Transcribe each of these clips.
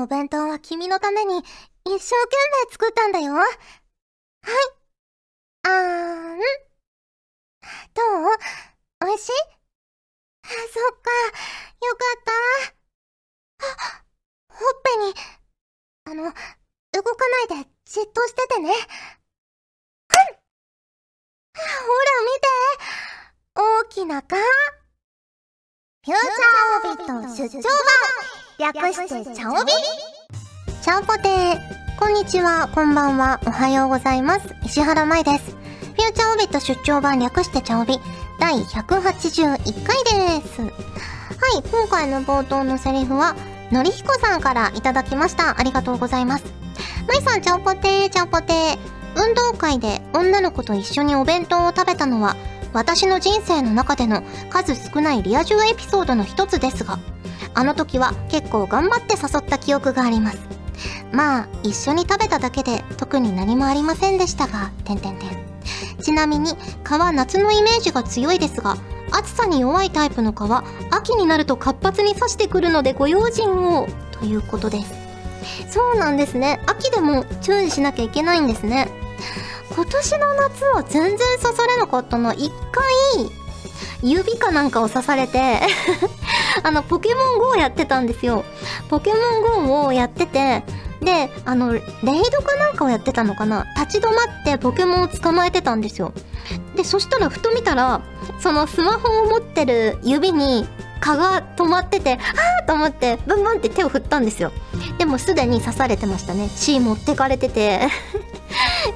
のお弁当は君のために一生懸命作ったんだよ。はい。あーん。どう？美味しい？あ、そっか。よかった。あ、ほっぺに、あの、動かないでじっとしててね。うんほら見て大きな蚊フューチャーオビット出張版略してチャオビチャオポテーこんにちは、こんばんは、おはようございます。石原舞です。フューチャーオビット出張版略してチャオビ第181回です。はい、今回の冒頭のセリフは、のりひこさんからいただきました。ありがとうございます。まいさん、チャオポテー、チャオポテー。運動会で女の子と一緒にお弁当を食べたのは、私の人生の中での数少ないリア充エピソードの一つですが、あの時は結構頑張って誘った記憶があります。まあ、一緒に食べただけで特に何もありませんでしたが、てんてんてん。ちなみに、蚊は夏のイメージが強いですが、暑さに弱いタイプの蚊は秋になると活発に刺してくるのでご用心を、ということです。そうなんですね。秋でも注意しなきゃいけないんですね。今年の夏は全然刺されなかったな。一回、指かなんかを刺されて あの、ポケモン GO やってたんですよ。ポケモン GO をやってて、で、あの、レイドかなんかをやってたのかな立ち止まってポケモンを捕まえてたんですよ。で、そしたらふと見たら、そのスマホを持ってる指に蚊が止まってて、あーと思って、ブンブンって手を振ったんですよ。でもすでに刺されてましたね。血持ってかれてて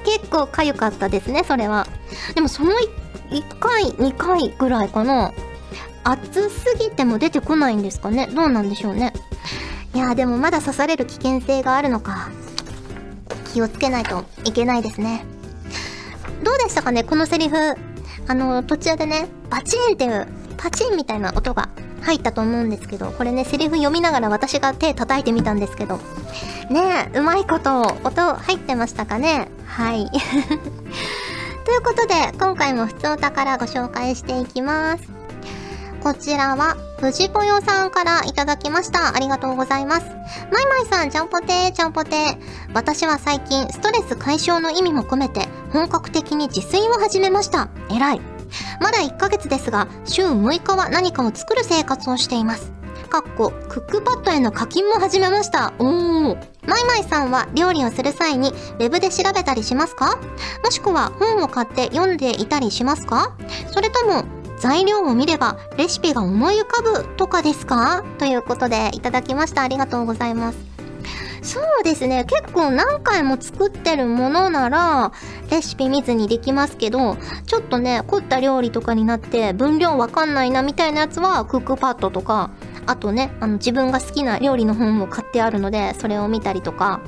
結構痒かったですね、それは。でもその1回、2回ぐらいかな。暑すぎても出てこないんですかね？どうなんでしょうね。いやーでもまだ刺される危険性があるのか。気をつけないといけないですね。どうでしたかねこのセリフ。あの、途中でね、バチンっていう、パチンみたいな音が入ったと思うんですけど、これね、セリフ読みながら私が手叩いてみたんですけど、ねえ、うまいこと音入ってましたかね？はい。ということで、今回も普通お宝ご紹介していきます。こちらは、藤ぽよさんからいただきました。ありがとうございます。まいまいさん、ちゃんぽてー、ちゃんぽてー。私は最近、ストレス解消の意味も込めて、本格的に自炊を始めました。偉い。まだ1ヶ月ですが、週6日は何かを作る生活をしています。かっこ、クックパッドへの課金も始めました。おー。マイマイさんは料理をする際にウェブで調べたりしますか？もしくは本を買って読んでいたりしますか？それとも材料を見ればレシピが思い浮かぶとかですか？ということでいただきました。ありがとうございます。そうですね。結構何回も作ってるものなら、レシピ見ずにできますけど、ちょっとね、凝った料理とかになって分量わかんないなみたいなやつは、クックパッドとか、あとね、あの自分が好きな料理の本を買ってあるので、それを見たりとか、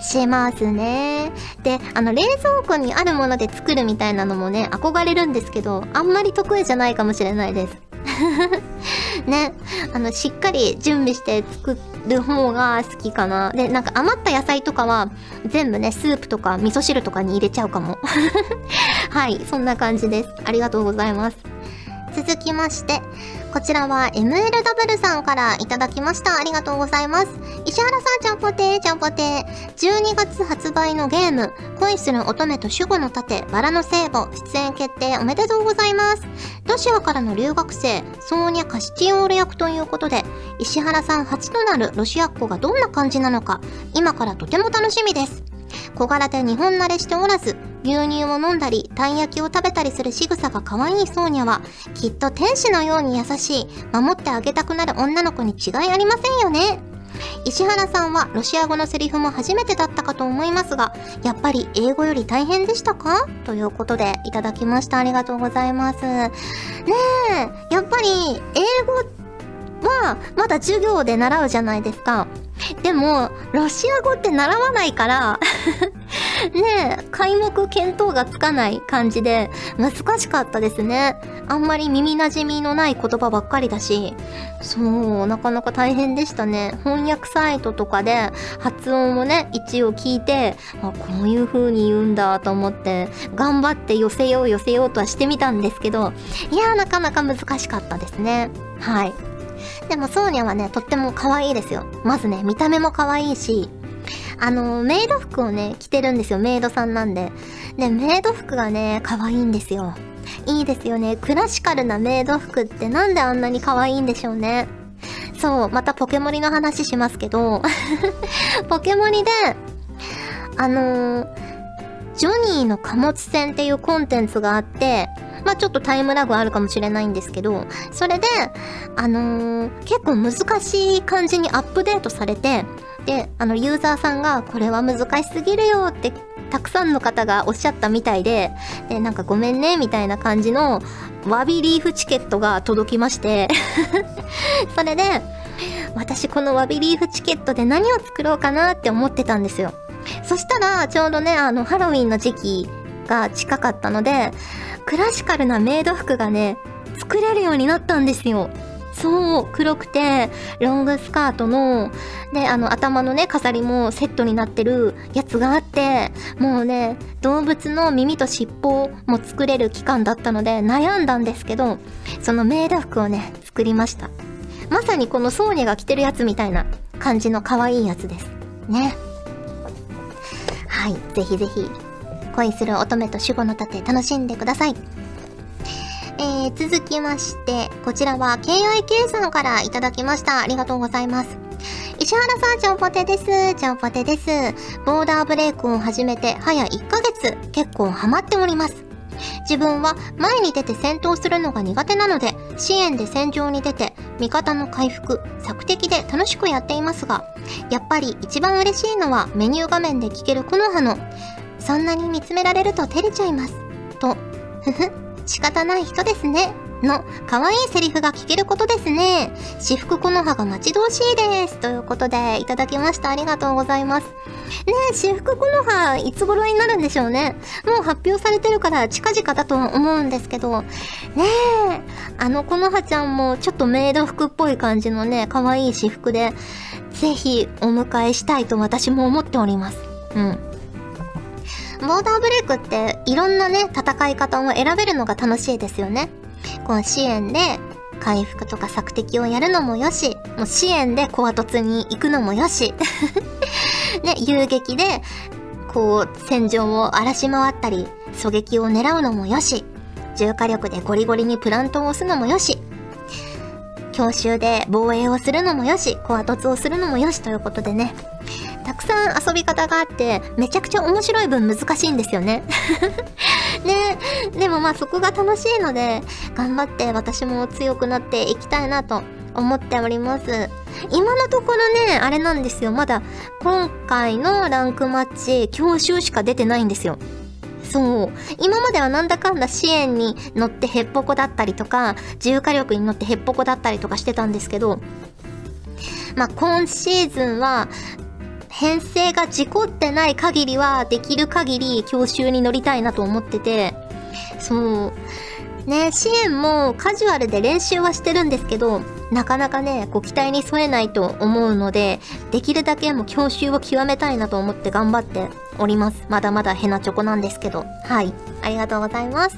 しますね。で、あの冷蔵庫にあるもので作るみたいなのもね、憧れるんですけど、あんまり得意じゃないかもしれないです。ね、あの、しっかり準備して作る方が好きかな。で、なんか余った野菜とかは全部ね、スープとか味噌汁とかに入れちゃうかも。はい、そんな感じです。ありがとうございます。続きまして、こちらは MLW さんからいただきました。ありがとうございます。石原さん、ちゃんぽてー、ちゃんぽてー。12月発売のゲーム、恋する乙女と守護の盾、バラの聖母、出演決定おめでとうございます。ロシアからの留学生、ソーニャ・カシチオール役ということで、石原さん初となるロシアっ子がどんな感じなのか、今からとても楽しみです。小柄で日本慣れしておらず、牛乳を飲んだり、たい焼きを食べたりする仕草が可愛いソーニャは、きっと天使のように優しい、守ってあげたくなる女の子に違いありませんよね。石原さんはロシア語のセリフも初めてだったかと思いますが、やっぱり英語より大変でしたか？ということでいただきました。ありがとうございます。ねえ、やっぱり英語はまだ授業で習うじゃないですか。でも、ロシア語って習わないから ねえ、開目見当がつかない感じで、難しかったですね。あんまり耳馴染みのない言葉ばっかりだし、そう、なかなか大変でしたね。翻訳サイトとかで発音をね、一応聞いて、あ、こういう風に言うんだと思って、頑張って寄せよう寄せようとはしてみたんですけど、いやなかなか難しかったですね。はい。でもソーニャはね、とっても可愛いですよ。まずね、見た目も可愛いし、あの、メイド服をね、着てるんですよ。メイドさんなんで。で、メイド服がね、可愛いんですよ。いいですよね。クラシカルなメイド服ってなんであんなに可愛いんでしょうね。そう、またポケモリの話しますけど、ポケモリで、あのー、ジョニーの貨物船っていうコンテンツがあって、まあちょっとタイムラグあるかもしれないんですけど、それで、あのー、結構難しい感じにアップデートされて、で、あの、ユーザーさんが、これは難しすぎるよってたくさんの方がおっしゃったみたいで、で、なんかごめんね、みたいな感じの、ワビリーフチケットが届きまして それで、私このワビリーフチケットで何を作ろうかなって思ってたんですよ。そしたら、ちょうどね、あの、ハロウィンの時期が近かったので、クラシカルなメイド服がね、作れるようになったんですよ。そう、黒くて、ロングスカートの、で、あの、頭のね、飾りもセットになってるやつがあって、もうね、動物の耳と尻尾も作れる期間だったので、悩んだんですけど、そのメイド服をね、作りました。まさにこのソーニャが着てるやつみたいな感じの可愛いやつです。ね。はい、ぜひぜひ、恋する乙女と守護の盾楽しんでください。えー、続きまして、こちらは KIK さんからいただきました。ありがとうございます。石原さん、ちゃんぽてです。ちゃんぽてです。ボーダーブレイクを始めて早1ヶ月、結構ハマっております。自分は前に出て戦闘するのが苦手なので、支援で戦場に出て、味方の回復、索敵で楽しくやっていますが、やっぱり一番嬉しいのはメニュー画面で聞けるこの葉の、そんなに見つめられると照れちゃいます。と、ふふ。仕方ない人ですね。の可愛いセリフが聞けることですね。私服この葉が待ち遠しいです。ということで、いただきました。ありがとうございます。ねえ、私服この葉、いつ頃になるんでしょうね。もう発表されてるから近々だと思うんですけど、ねえ、あのこの葉ちゃんもちょっとメイド服っぽい感じのね、可愛い私服で、ぜひお迎えしたいと私も思っております。うん。ボーダーブレイクっていろんなね、戦い方を選べるのが楽しいですよね。こう支援で回復とか索敵をやるのもよし、もう支援でコア突に行くのもよし、ね、遊撃で、こう、戦場を荒らし回ったり、狙撃を狙うのもよし、重火力でゴリゴリにプラントを押すのもよし、強襲で防衛をするのもよし、コア突をするのもよしということでね、たくさん遊び方があって、めちゃくちゃ面白い分難しいんですよね。ねでもまあそこが楽しいので、頑張って私も強くなっていきたいなと思っております。今のところね、あれなんですよ。まだ今回のランクマッチ、教習しか出てないんですよ。そう。今まではなんだかんだ支援に乗ってヘッポコだったりとか、重火力に乗ってヘッポコだったりとかしてたんですけど、まあ今シーズンは編成が事故ってない限りは、できる限り教習に乗りたいなと思ってて、そう。ね、支援もカジュアルで練習はしてるんですけど、なかなかね、ご期待に添えないと思うので、できるだけもう教習を極めたいなと思って頑張っております。まだまだヘナチョコなんですけど。はい。ありがとうございます。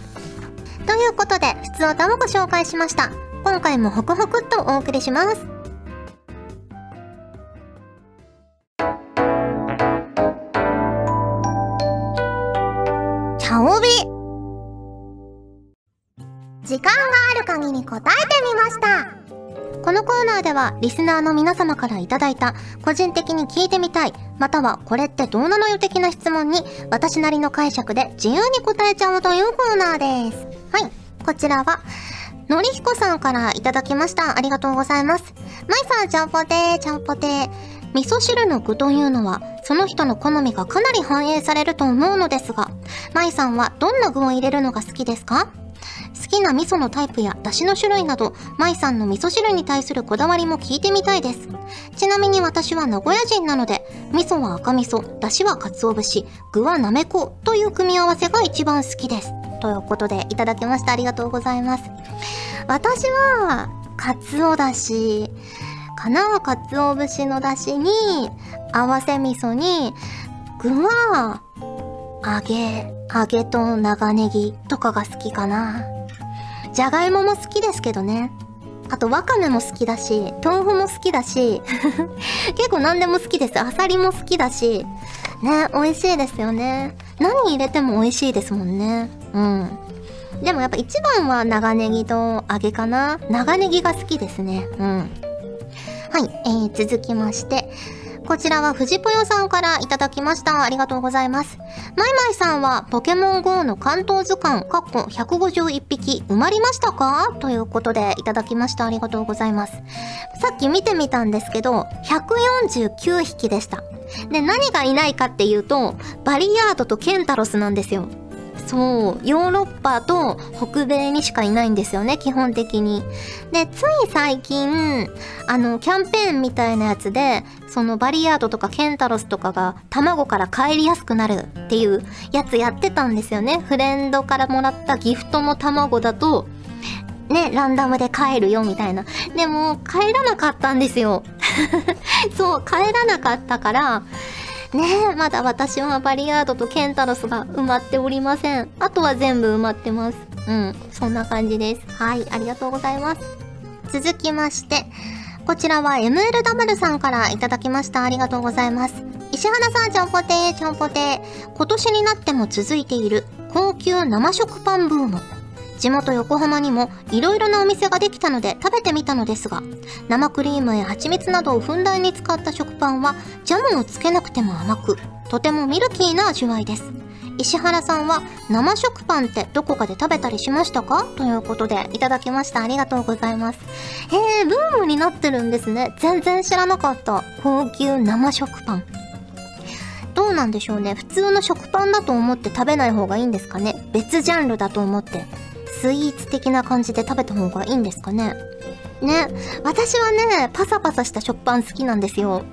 ということで、普通歌をご紹介しました。今回もホクホクっとお送りします。時間がある限り答えてみました。このコーナーではリスナーの皆様からいただいた個人的に聞いてみたいまたはこれってどうなのよ的な質問に私なりの解釈で自由に答えちゃおうというコーナーです。はいこちらはのりひこさんからいただきました。ありがとうございます。まいさんちゃんぽてーちゃんぽてー。味噌汁の具というのはその人の好みがかなり反映されると思うのですが、まいさんはどんな具を入れるのが好きですか？好きな味噌のタイプや出汁の種類など、舞さんの味噌汁に対するこだわりも聞いてみたいです。ちなみに私は名古屋人なので、味噌は赤味噌、出汁は鰹節、具はなめこという組み合わせが一番好きです。ということで、いただきました。ありがとうございます。私は、鰹だし、かな鰹節の出汁に、合わせ味噌に、具は、揚げ、揚げと長ネギとかが好きかな。じゃがいもも好きですけどね。あと、わかめも好きだし、豆腐も好きだし、結構何でも好きです。あさりも好きだし、ね、美味しいですよね。何入れても美味しいですもんね。うん。でもやっぱ一番は長ネギと揚げかな長ネギが好きですね。うん。はい、えー、続きまして、こちらは藤ぽよさんからいただきました。ありがとうございます。まいまいさんはポケモン GO の関東図鑑、かっこ151匹埋まりましたか？ということでいただきました。ありがとうございます。さっき見てみたんですけど、149匹でした。で、何がいないかっていうと、バリヤードとケンタロスなんですよ。そうヨーロッパと北米にしかいないんですよね基本的にでつい最近あのキャンペーンみたいなやつでそのバリヤードとかケンタロスとかが卵から帰りやすくなるっていうやつやってたんですよねフレンドからもらったギフトの卵だとね、ランダムで帰るよみたいな。でも、帰らなかったんですよ。そう、帰らなかったから、ねえ、まだ私はバリヤードとケンタロスが埋まっておりません。あとは全部埋まってます。うん、そんな感じです。はい、ありがとうございます。続きまして、こちらは MLW さんからいただきました。ありがとうございます。石原さん、ちゃんぽてー、ちゃんぽてー。今年になっても続いている高級生食パンブーム。地元横浜にも色々なお店ができたので食べてみたのですが、生クリームや蜂蜜などをふんだんに使った食パンはジャムをつけなくても甘く、とてもミルキーな味わいです。石原さんは生食パンってどこかで食べたりしましたか？ということでいただきました。ありがとうございます。へえ、ブームになってるんですね。全然知らなかった。高級生食パン。どうなんでしょうね。普通の食パンだと思って食べない方がいいんですかね。別ジャンルだと思ってスイーツ的な感じで食べた方がいいんですかね？ね、私はね、パサパサした食パン好きなんですよ。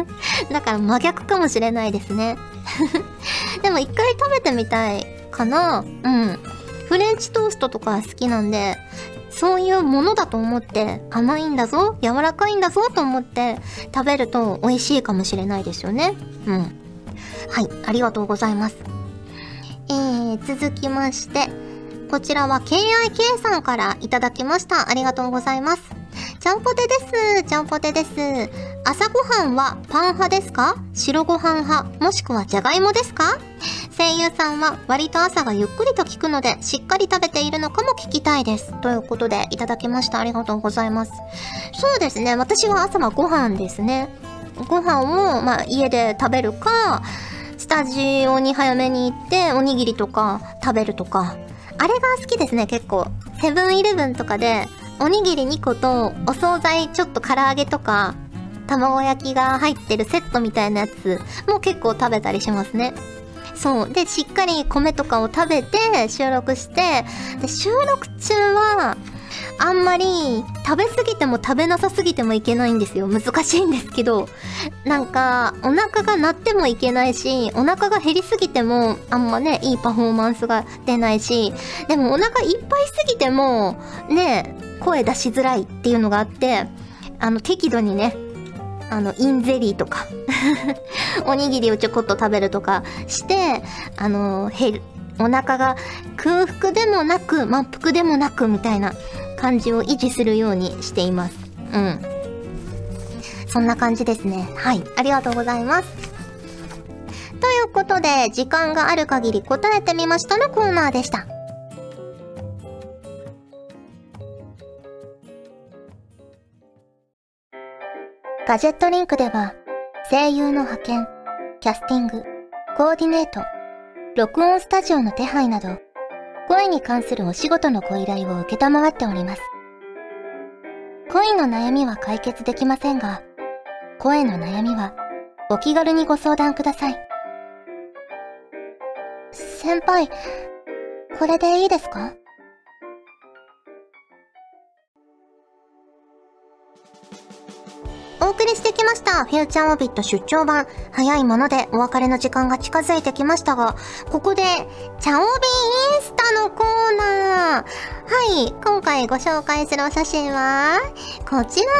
だから真逆かもしれないですね。でも一回食べてみたいかなうん。フレンチトーストとか好きなんで、そういうものだと思って甘いんだぞ、柔らかいんだぞと思って食べると美味しいかもしれないですよね。うん。はい、ありがとうございます。えー、続きまして、こちらは KIK さんからいただきました。ありがとうございます。ちゃんぽてです。ちゃんぽてです。朝ごはんはパン派ですか？白ご飯派もしくはじゃがいもですか？声優さんは割と朝がゆっくりと聞くのでしっかり食べているのかも聞きたいです。ということでいただきました。ありがとうございます。そうですね。私は朝はご飯ですね。ご飯を、まあ、家で食べるか、スタジオに早めに行っておにぎりとか食べるとかあれが好きですね、結構。セブンイレブンとかで、おにぎり2個と、お惣菜ちょっと唐揚げとか、卵焼きが入ってるセットみたいなやつも結構食べたりしますね。そう。で、しっかり米とかを食べて収録して、で、収録中は、あんまり食べ過ぎても食べなさすぎてもいけないんですよ。難しいんですけど。なんか、お腹が鳴ってもいけないし、お腹が減りすぎてもあんまね、いいパフォーマンスが出ないし、でもお腹いっぱいすぎても、ね、声出しづらいっていうのがあって、あの、適度にね、あの、インゼリーとか おにぎりをちょこっと食べるとかして、あの、減る、お腹が空腹でもなく満腹でもなくみたいな感じを維持するようにしています。うん。そんな感じですね。はい。ありがとうございます。ということで、時間がある限り答えてみましたのコーナーでした。ガジェットリンクでは、声優の派遣、キャスティング、コーディネート、録音スタジオの手配など、声に関するお仕事のご依頼を受っております。恋の悩みは解決できませんが、声の悩みはお気軽にご相談ください。先輩、これでいいですか？してきました。フューチャーオビット出張版。早いものでお別れの時間が近づいてきましたが、ここで、チャオビインスタのコーナー。はい、今回ご紹介するお写真は、こちら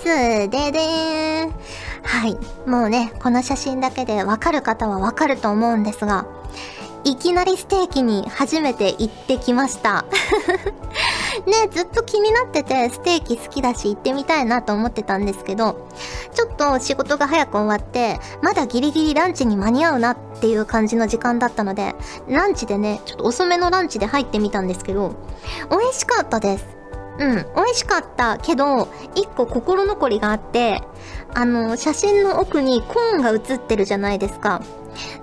です。ででーん。はい、もうね、この写真だけでわかる方はわかると思うんですが、いきなりステーキに初めて行ってきました。ね、ずっと気になってて、ステーキ好きだし行ってみたいなと思ってたんですけど、ちょっと仕事が早く終わって、まだギリギリランチに間に合うなっていう感じの時間だったので、ランチでね、ちょっと遅めのランチで入ってみたんですけど、美味しかったです。うん、美味しかったけど、一個心残りがあって、あの、写真の奥にコーンが写ってるじゃないですか。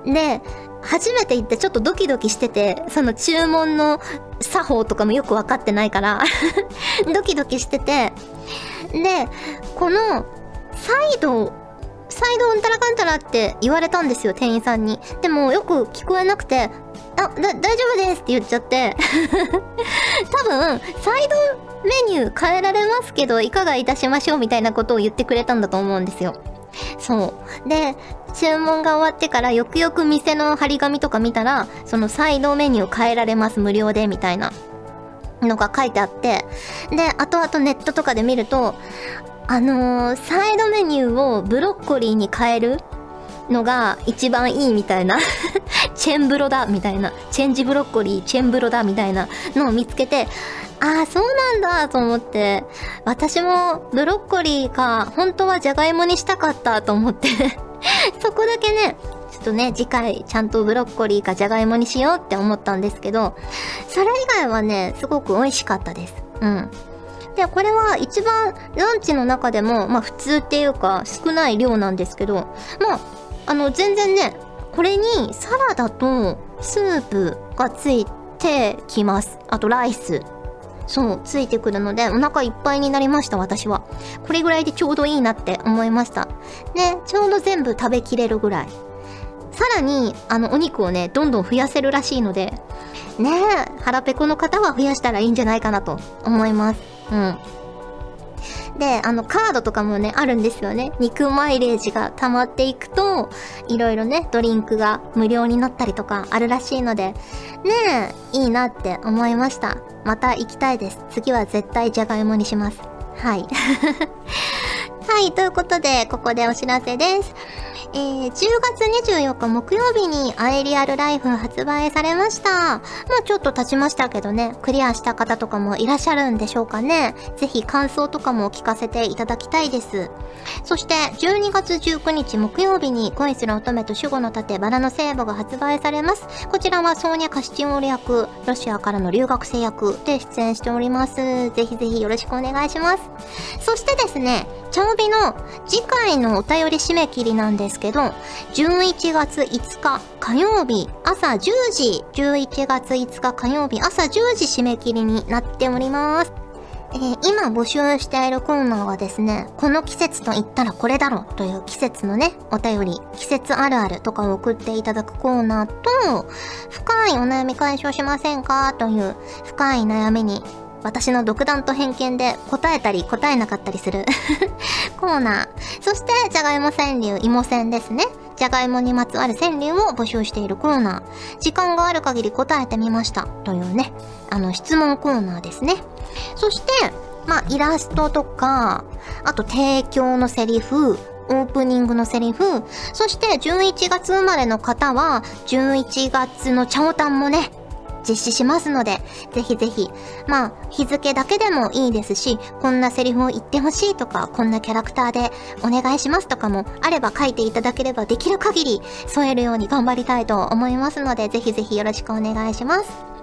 で、初めて行ってちょっとドキドキしてて、その注文の作法とかもよくわかってないから ドキドキしてて、で、この、サイド、サイドうんたらかんたらって言われたんですよ、店員さんに。でもよく聞こえなくて、あ、だ、大丈夫ですって言っちゃって 多分、サイドメニュー変えられますけど、いかがいたしましょうみたいなことを言ってくれたんだと思うんですよ。そう。で、注文が終わってからよくよく店の張り紙とか見たら、そのサイドメニュー変えられます無料でみたいなのが書いてあって、で、後々ネットとかで見ると、あのー、サイドメニューをブロッコリーに変えるのが一番いいみたいなチェンブロだみたいな、チェンジブロッコリー、チェンブロだみたいなのを見つけて、ああ、そうなんだと思って、私もブロッコリーか、本当はジャガイモにしたかったと思って そこだけね、ちょっとね、次回ちゃんとブロッコリーかジャガイモにしようって思ったんですけど、それ以外はね、すごく美味しかったです。うん。で、これは一番ランチの中でも、まあ普通っていうか少ない量なんですけど、まあ、あの、全然ね、これにサラダとスープがついてきます。あとライスそう、ついてくるので、お腹いっぱいになりました、私は。これぐらいでちょうどいいなって思いました。ね、ちょうど全部食べきれるぐらい。さらに、あの、お肉をね、どんどん増やせるらしいので、ねえ、腹ペコの方は増やしたらいいんじゃないかなと思います。うん。で、あの、カードとかもね、あるんですよね。肉マイレージが溜まっていくと、いろいろね、ドリンクが無料になったりとかあるらしいので、ねえ、いいなって思いました。また行きたいです。次は絶対じゃがいもにします。はい。はい、ということで、ここでお知らせです。えー、10月24日木曜日にアイリアルライフ発売されました。もうちょっと経ちましたけどね、クリアした方とかもいらっしゃるんでしょうかね。ぜひ感想とかも聞かせていただきたいです。そして、12月19日木曜日に恋する乙女と守護の盾バラの聖母が発売されます。こちらはソーニャ・カシチンオル役、ロシアからの留学生役で出演しております。ぜひぜひよろしくお願いします。そしてですね、チャオビの次回のお便り締め切りなんですけど、11月5日火曜日朝10時、11月5日火曜日朝10時締め切りになっております。えー、今募集しているコーナーはですね、この季節と言ったらこれだろという季節のね、お便り、季節あるあるとかを送っていただくコーナーと、深いお悩み解消しませんかという深い悩みに私の独断と偏見で答えたり答えなかったりする コーナー。そして、じゃがいも川柳、芋線ですね。じゃがいもにまつわる川柳を募集しているコーナー。時間がある限り答えてみました。というね、あの、質問コーナーですね。そして、まあ、イラストとか、あと提供のセリフ、オープニングのセリフ、そして11月生まれの方は、11月のチャオタンもね、実施しますので、ぜひぜひ、まあ、日付だけでもいいですし、こんなセリフを言ってほしいとか、こんなキャラクターでお願いしますとかもあれば書いていただければできる限り添えるように頑張りたいと思いますので、ぜひぜひよろしくお願いします。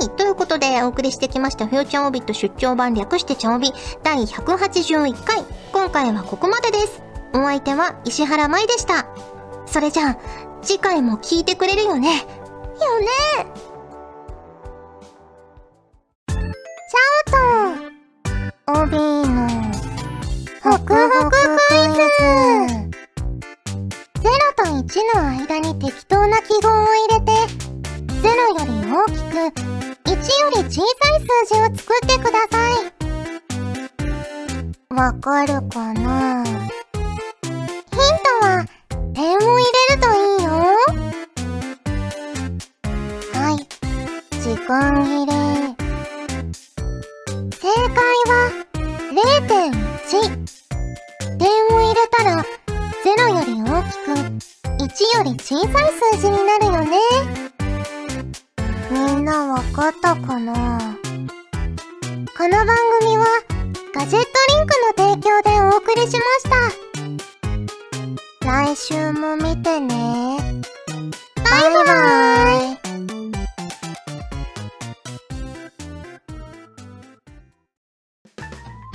はい。ということで、お送りしてきました、フューチャーオビット出張版略してチャオビ第181回。今回はここまでです。お相手は石原舞でした。それじゃあ、次回も聞いてくれるよね。よねチャオと、オビーの、ホクホククイズ !0 と1の間に適当な記号を入れて、0より大きく、1より小さい数字を作ってください。わかるかな？ヒントは、点を入れるといいよ。はい。時間切れ。正解は0.1。点を入れたら0より大きく1より小さい数字になるよね。みんなわかったかな？この番組はガジェットリンクの提供でお送りしました来週も見てねバイバイ